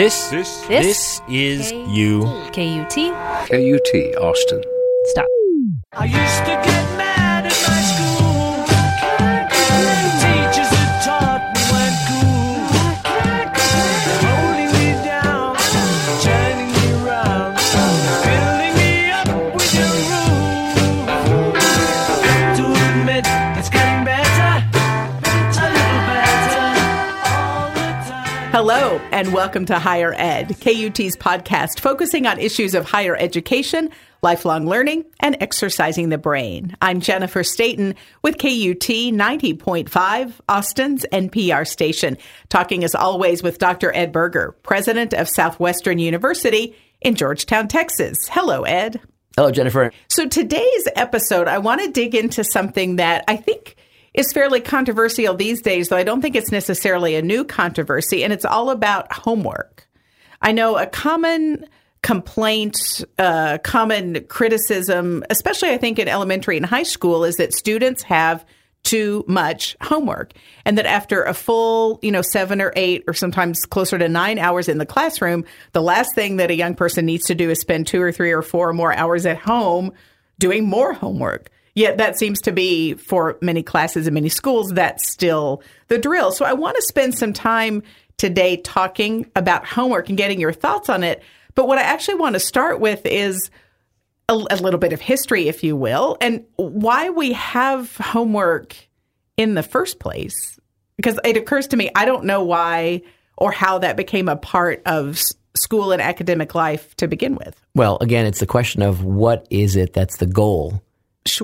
This, this, this, is you. KUT. KUT Austin. Stop. I used to get mad and welcome to Higher Ed, KUT's podcast focusing on issues of higher education, lifelong learning, and exercising the brain. I'm Jennifer Stayton with KUT 90.5, Austin's NPR station, talking as always with Dr. Ed Burger, president of Southwestern University in Georgetown, Texas. Hello, Ed. Hello, Jennifer. So today's episode, I want to dig into something that I think is fairly controversial these days, though I don't think it's necessarily a new controversy, and it's all about homework. I know a common complaint, uh, common criticism, especially I think in elementary and high school, is that students have too much homework and that after a full, you know, seven or eight or sometimes closer to nine hours in the classroom, the last thing that a young person needs to do is spend two or three or four more hours at home doing more homework. Yet that seems to be for many classes and many schools, that's still the drill. So I want to spend some time today talking about homework and getting your thoughts on it. But what I actually want to start with is a, a little bit of history, if you will, and why we have homework in the first place. Because it occurs to me, I don't know why or how that became a part of school and academic life to begin with. Well, again, it's the question of what is it that's the goal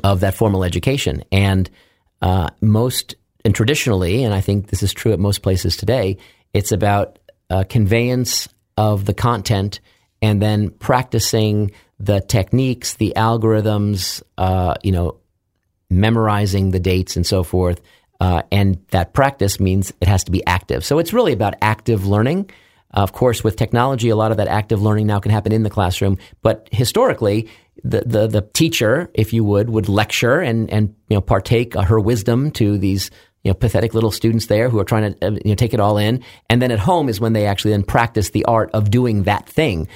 of that formal education. And uh, most, and traditionally, and I think this is true at most places today, it's about uh, conveyance of the content and then practicing the techniques, the algorithms, uh, you know, memorizing the dates and so forth. Uh, and that practice means it has to be active. So it's really about active learning. Of course, with technology, a lot of that active learning now can happen in the classroom. But historically, the, the, the teacher, if you would, would lecture and, and you know, partake uh, her wisdom to these you know, pathetic little students there who are trying to uh, you know, take it all in. And then at home is when they actually then practice the art of doing that thing.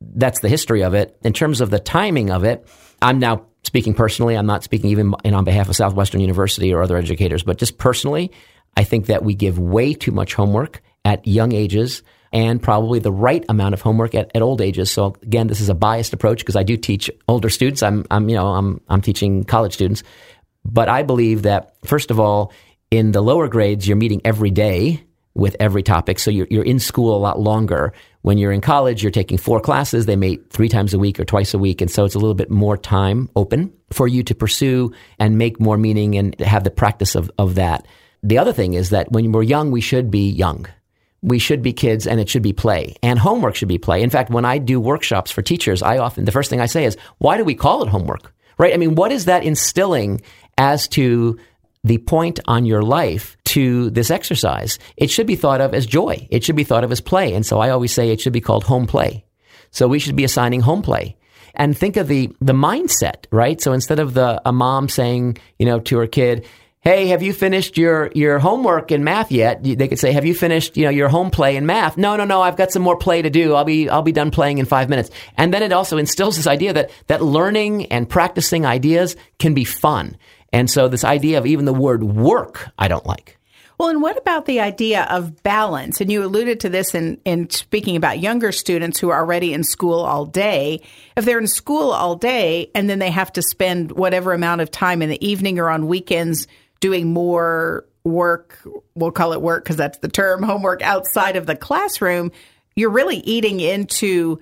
That's the history of it. In terms of the timing of it, I'm now speaking personally. I'm not speaking even on behalf of Southwestern University or other educators, but just personally, I think that we give way too much homework at young ages and probably the right amount of homework at, at old ages. So again, this is a biased approach because I do teach older students. I'm, I'm, you know, I'm, I'm teaching college students, but I believe that first of all, in the lower grades, you're meeting every day with every topic. So you're, you're in school a lot longer. When you're in college, you're taking four classes. They meet three times a week or twice a week. And so it's a little bit more time open for you to pursue and make more meaning and have the practice of, of that. The other thing is that when we're young, we should be young. We should be kids and it should be play. And homework should be play. In fact, when I do workshops for teachers, I often, the first thing I say is, why do we call it homework? Right? I mean, what is that instilling as to the point on your life to this exercise? It should be thought of as joy. It should be thought of as play. And so I always say it should be called home play. So we should be assigning home play. And think of the, the mindset, right? So instead of the, a mom saying, you know, to her kid, Hey, have you finished your, your homework in math yet? They could say, have you finished, you know, your home play in math? No, no, no. I've got some more play to do. I'll be, I'll be done playing in five minutes. And then it also instills this idea that, that learning and practicing ideas can be fun. And so this idea of even the word work, I don't like. Well, and what about the idea of balance? And you alluded to this in, in speaking about younger students who are already in school all day. If they're in school all day and then they have to spend whatever amount of time in the evening or on weekends doing more work, we'll call it work because that's the term, homework outside of the classroom, you're really eating into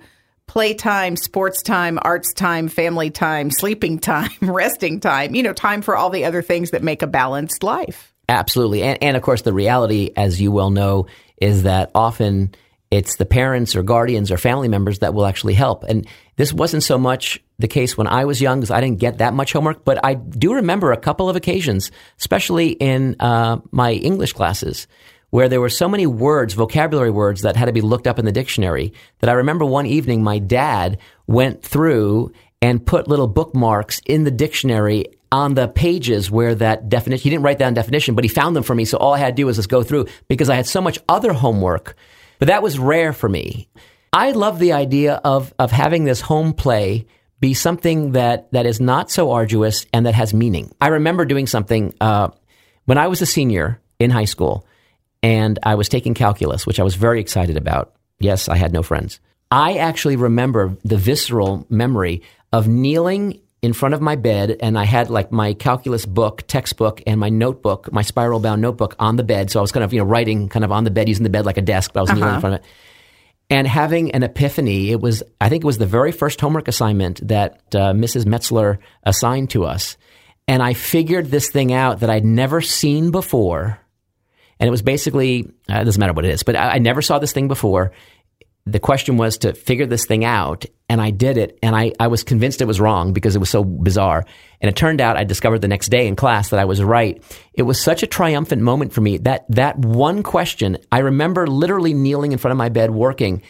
playtime, sports time, arts time, family time, sleeping time, resting time, you know, time for all the other things that make a balanced life. Absolutely. And, and of course, the reality, as you well know, is that often it's the parents or guardians or family members that will actually help. And this wasn't so much the case when I was young because I didn't get that much homework, but I do remember a couple of occasions, especially in uh, my English classes, where there were so many words, vocabulary words that had to be looked up in the dictionary that I remember one evening my dad went through and put little bookmarks in the dictionary on the pages where that definition, he didn't write down definition, but he found them for me. So all I had to do was just go through because I had so much other homework But that was rare for me. I love the idea of of having this home play be something that that is not so arduous and that has meaning. I remember doing something uh, when I was a senior in high school, and I was taking calculus, which I was very excited about. Yes, I had no friends. I actually remember the visceral memory of kneeling in front of my bed, and I had like my calculus book, textbook, and my notebook, my spiral bound notebook on the bed. So I was kind of you know writing kind of on the bed, using the bed like a desk, but I was kneeling in front of it and having an epiphany. It was, I think it was the very first homework assignment that uh, Mrs. Metzler assigned to us. And I figured this thing out that I'd never seen before. And it was basically, uh, it doesn't matter what it is, but I, I never saw this thing before. The question was to figure this thing out, and I did it, and I, I was convinced it was wrong because it was so bizarre. And it turned out I discovered the next day in class that I was right. It was such a triumphant moment for me. That that one question, I remember literally kneeling in front of my bed working,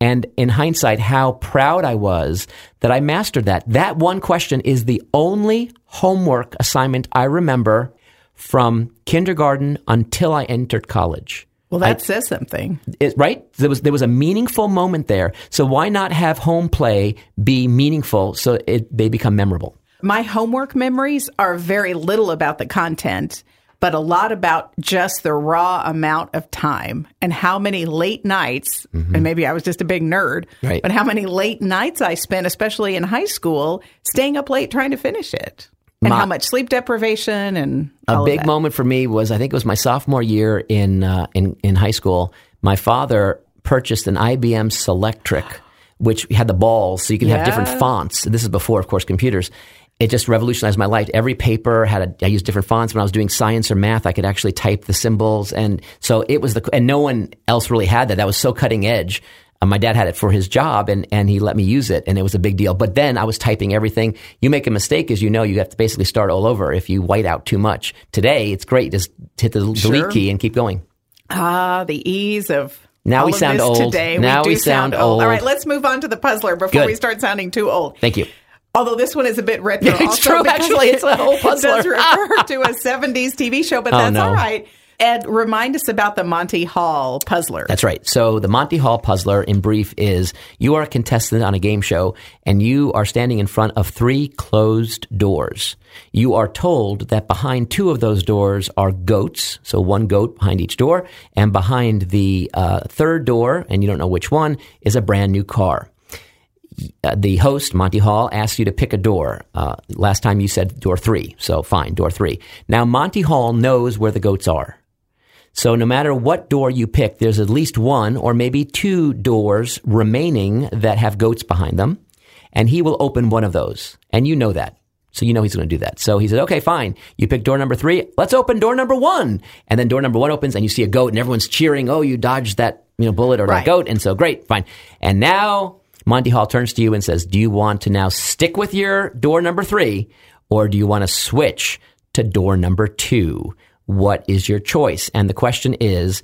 and in hindsight, how proud I was that I mastered that. That one question is the only homework assignment I remember from kindergarten until I entered college. Well, that says something. It, right? There was there was a meaningful moment there. So why not have home play be meaningful so it, they become memorable? My homework memories are very little about the content, but a lot about just the raw amount of time and how many late nights, mm-hmm. and maybe I was just a big nerd, Right. but how many late nights I spent, especially in high school, staying up late trying to finish it. And My- how much sleep deprivation and a big moment for me was I think it was my sophomore year in uh, in in high school. My father purchased an IBM Selectric, which had the balls, so you can have different fonts. This is before, of course, computers. It just revolutionized my life. Every paper had a, I used different fonts. When I was doing science or math, I could actually type the symbols, and so it was the and no one else really had that. That was so cutting edge. Uh, my dad had it for his job, and, and he let me use it, and it was a big deal. But then I was typing everything. You make a mistake, as you know, you have to basically start all over if you white out too much. Today, it's great. Just hit the delete Sure. key and keep going. Ah, the ease of Now all we of sound this old. Today. Now we, we sound, sound old. All old. right, let's move on to the puzzler before Good. we start sounding too old. Thank you. Although this one is a bit retro. It's also true, actually. It's a whole It puzzler. does refer to a 70s TV show, but Oh, that's no. all right. Ed, remind us about the Monty Hall puzzler. That's right. So the Monty Hall puzzler, in brief, is you are a contestant on a game show and you are standing in front of three closed doors. You are told that behind two of those doors are goats, so one goat behind each door, and behind the uh, third door, and you don't know which one, is a brand new car. Uh, the host, Monty Hall, asks you to pick a door. Uh, last time you said door three, so fine, door three. Now Monty Hall knows where the goats are. So no matter what door you pick, there's at least one or maybe two doors remaining that have goats behind them. And he will open one of those. And you know that. So you know he's going to do that. So he said, okay, fine. You pick door number three. Let's open door number one. And then door number one opens and you see a goat and everyone's cheering. Oh, you dodged that, you know, bullet or Right. that goat. And so great, fine. And now Monty Hall turns to you and says, do you want to now stick with your door number three or do you want to switch to door number two? What is your choice? And the question is,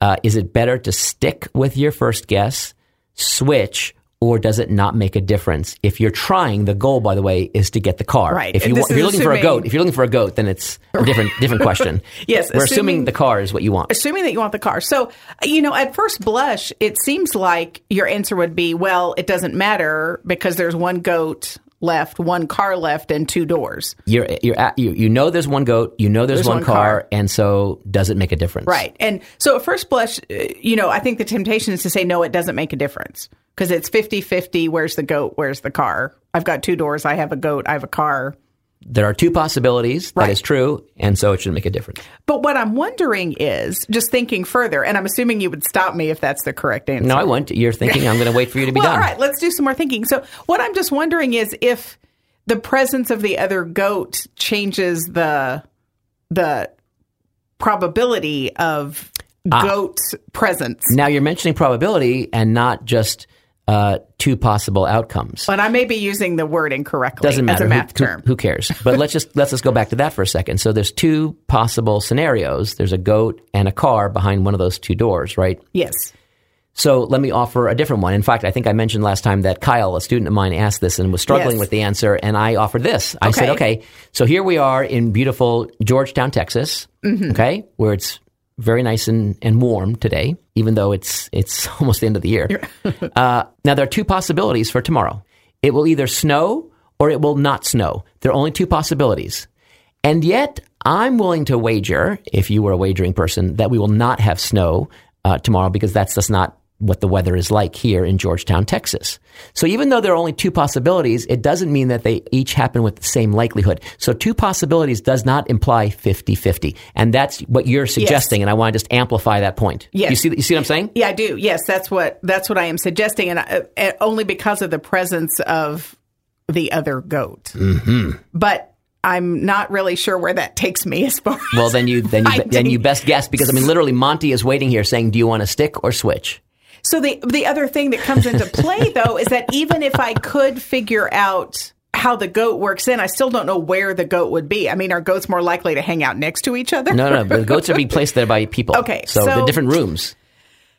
uh, is it better to stick with your first guess, switch, or does it not make a difference? If you're trying, the goal, by the way, is to get the car. Right. If, you want, if you're looking for a goat, if you're looking for a goat, then it's a different different question. Yes, we're assuming- assuming the car is what you want. Assuming that you want the car. So, you know, at first blush, it seems like your answer would be, well, it doesn't matter because there's one goat left, one car left, and two doors. You're you're at, you you know there's one goat, you know there's, There's one, one car, car. and so does it make a difference? Right. And so at first blush, uh, you know, I think the temptation is to say, no, it doesn't make a difference because it's 50 50. Where's the goat? Where's the car? I've got two doors. I have a goat. I have a car. There are two possibilities. That Right. is true, and so it should make a difference. But what I'm wondering is just thinking further, and I'm assuming you would stop me if that's the correct answer. No, I won't. You're thinking I'm going to wait for you to be well, done. all right, let's do some more thinking. So, what I'm just wondering is if the presence of the other goat changes the the probability of Ah. goat presence. Now you're mentioning probability and not just uh, two possible outcomes. But I may be using the word incorrectly Doesn't matter. as a Who- math who, term. Who cares? But let's just let's just go back to that for a second. So there's two possible scenarios. There's a goat and a car behind one of those two doors, right? yes. So let me offer a different one. In fact, I think I mentioned last time that Kyle, a student of mine, asked this and was struggling Yes. with the answer, and I offered this. I said, Okay. okay, so here we are in beautiful Georgetown, Texas, Mm-hmm. okay, where it's very nice and, and warm today, even though it's it's almost the end of the year. uh, now there are two possibilities for tomorrow. It will either snow or it will not snow. There are only two possibilities, and yet I'm willing to wager, if you were a wagering person, that we will not have snow uh, tomorrow because that's just not what the weather is like here in Georgetown, Texas. So even though there are only two possibilities, it doesn't mean that they each happen with the same likelihood. So two possibilities does not imply 50-50. And that's what you're suggesting. And I want to just amplify that point. Yes. You see, you see what I'm saying? Yeah, I do. Yes, that's what that's what I am suggesting, and I, uh, only because of the presence of the other goat. Mm-hmm. But I'm not really sure where that takes me as far. Well, then you, then you, then you best guess because I mean, literally Monty is waiting here saying, do you want to stick or switch? So the the other thing that comes into play though is that even if I could figure out how the goat works in, I still don't know where the goat would be. I mean, are goats more likely to hang out next to each other? No, no, but the goats are being placed there by people. Okay, So, so- the different rooms.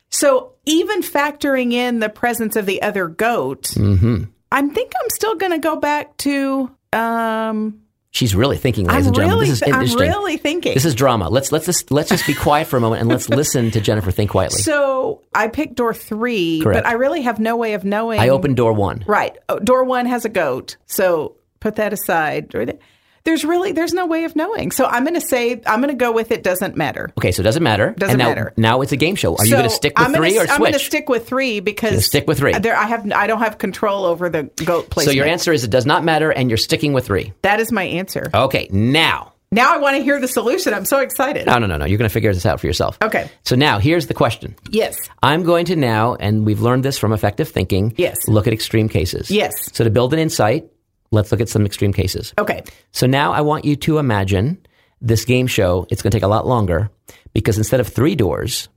So even factoring in the presence of the other goat, Mm-hmm. I think I'm still going to go back to. Um, She's really thinking, ladies I'm and gentlemen. really, this is I'm really thinking. This is drama. Let's let's just let's just be quiet for a moment and let's listen to Jennifer think quietly. so I picked door three, Correct. but I really have no way of knowing. I opened door one. Right. Oh, Door one has a goat. So put that aside. There's really there's no way of knowing. So I'm going to say I'm going to go with it doesn't matter. Okay, so it doesn't matter. Doesn't and now, matter. Now it's a game show. Are you going to stick with gonna- 3 or I'm going to switch? stick with three because stick with three. There, I have I don't have control over the goat so your answer is it does not matter, and you're sticking with three. That is my answer. Okay, now. Now I want to hear the solution. I'm so excited. No, no, no, no. You're going to figure this out for yourself. Okay. So now here's the question. Yes. I'm going to now, and we've learned this from effective thinking. Yes. Look at extreme cases. Yes. So to build an insight, let's look at some extreme cases. Okay. So now I want you to imagine this game show. It's going to take a lot longer because instead of three doors,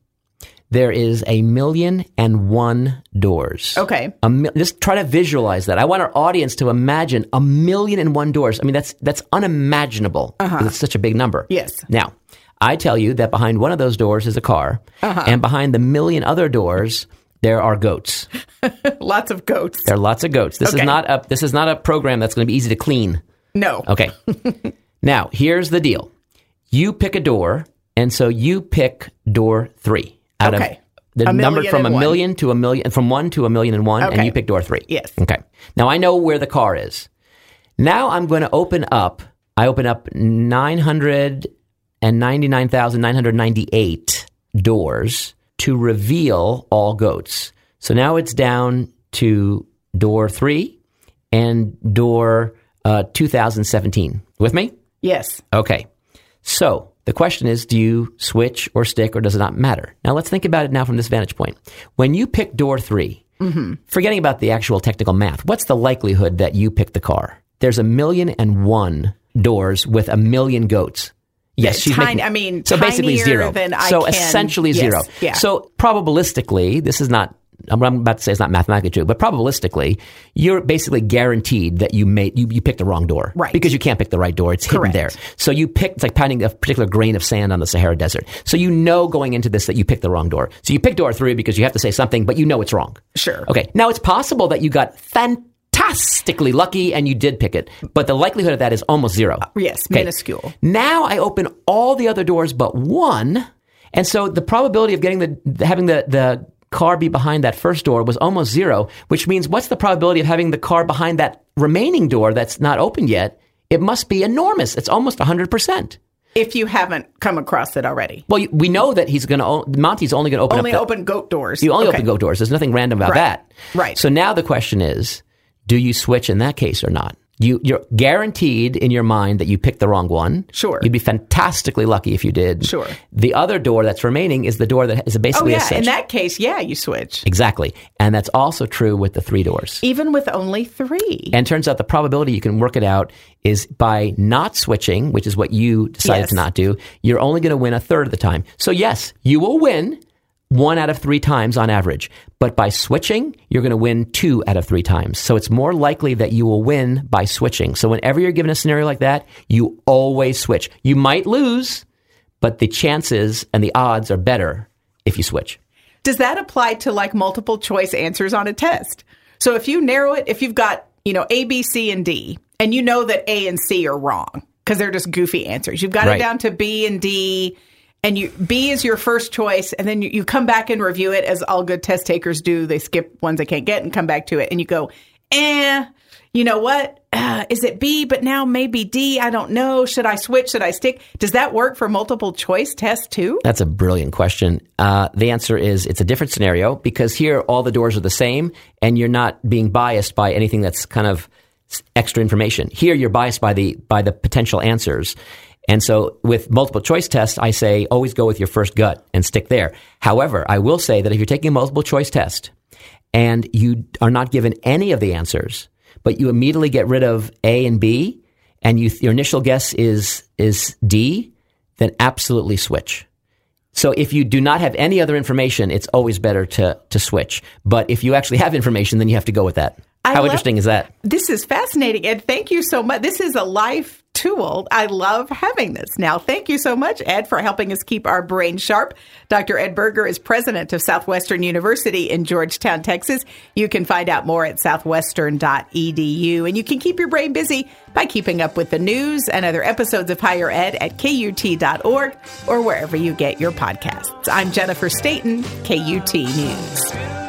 there is a million and one doors. Okay. Mi- just try to visualize that. I want our audience to imagine a million and one doors. I mean, that's that's unimaginable. because uh-huh. It's such a big number. Yes. Now, I tell you that behind one of those doors is a car, uh-huh. and behind the million other doors there are goats. Lots of goats. There are lots of goats. This Okay. is not a this is not a program that's going to be easy to clean. No. Okay. now, here's the deal. You pick a door, and so you pick door three out Okay. of the number from a one. million to a million, from one to a million and one, and Okay. you pick door three. Yes. Okay. Now I know where the car is. Now I'm going to open up. I open up nine hundred and ninety nine thousand nine hundred ninety eight doors to reveal all goats. So now it's down to door three and door uh, 2017. With me? Yes. Okay. So the question is do you switch or stick or does it not matter? Now let's think about it now from this vantage point. When you pick door 3 forgetting about the actual technical math, what's the likelihood that you pick the car? There's a million and one doors with a million goats. Yes, she's Tiny- making- I mean, so basically zero. than I so can- essentially yes, zero. yeah. So probabilistically, this is not. I'm about to say it's not mathematically true, but probabilistically, you're basically guaranteed that you made you, you picked the wrong door, Right. Because you can't pick the right door; it's Correct. hidden there. So you pick. It's like pounding a particular grain of sand on the Sahara Desert. So you know going into this that you picked the wrong door. So you pick door three because you have to say something, but you know it's wrong. Sure. Okay. Now it's possible that you got fantastically lucky and you did pick it, but the likelihood of that is almost zero. Uh, yes. Okay. Minuscule. Now I open all the other doors but one, and so the probability of getting the having the the car be behind that first door was almost zero. Which means, what's the probability of having the car behind that remaining door that's not opened yet? It must be enormous. It's almost hundred percent. If you haven't come across it already. Well, we know that he's going to. Monty's only going to open Only up. the- open goat doors. You only Okay. open goat doors. There's nothing random about Right. that. Right. So now the question is, do you switch in that case or not? You, you're guaranteed in your mind that you picked the wrong one. Sure. You'd be fantastically lucky if you did. Sure. The other door that's remaining is the door that is Oh, basically a yeah. In that case, yeah, you switch. exactly. And that's also true with the three doors. Even with only three. And turns out the probability you can work it out is by not switching, which is what you decided Yes. to not do, you're only going to win a third of the time. So, yes, you will win one out of three times on average. But by switching, you're going to win two out of three times. So it's more likely that you will win by switching. So whenever you're given a scenario like that, you always switch. You might lose, but the chances and the odds are better if you switch. Does that apply to like multiple choice answers on a test? So if you narrow it, if you've got, you know, A, B, C, and D, and you know that A and C are wrong because they're just goofy answers, you've got Right. it down to B and D, and you B is your first choice, and then you, you come back and review it as all good test takers do. They skip ones they can't get and come back to it, and you go, eh, you know what? Uh, is it B, but now maybe D? I don't know. Should I switch? Should I stick? Does that work for multiple choice tests too? That's a brilliant question. Uh, the answer is it's a different scenario because here all the doors are the same and you're not being biased by anything that's kind of extra information. Here you're biased by the by the potential answers. And so with multiple choice tests, I say always go with your first gut and stick there. However, I will say that if you're taking a multiple choice test and you are not given any of the answers, but you immediately get rid of A and B, and you, your initial guess is is D, then absolutely switch. So if you do not have any other information, it's always better to to switch. But if you actually have information, then you have to go with that. I How love- interesting is that? This is fascinating, and thank you so much. This is a life tool. I love having this. Now, thank you so much, Ed, for helping us keep our brain sharp. Dr. Ed Burger is president of Southwestern University in Georgetown, Texas. You can find out more at southwestern.edu, and you can keep your brain busy by keeping up with the news and other episodes of Higher Ed at KUT.org or wherever you get your podcasts. I'm Jennifer Stayton, KUT News.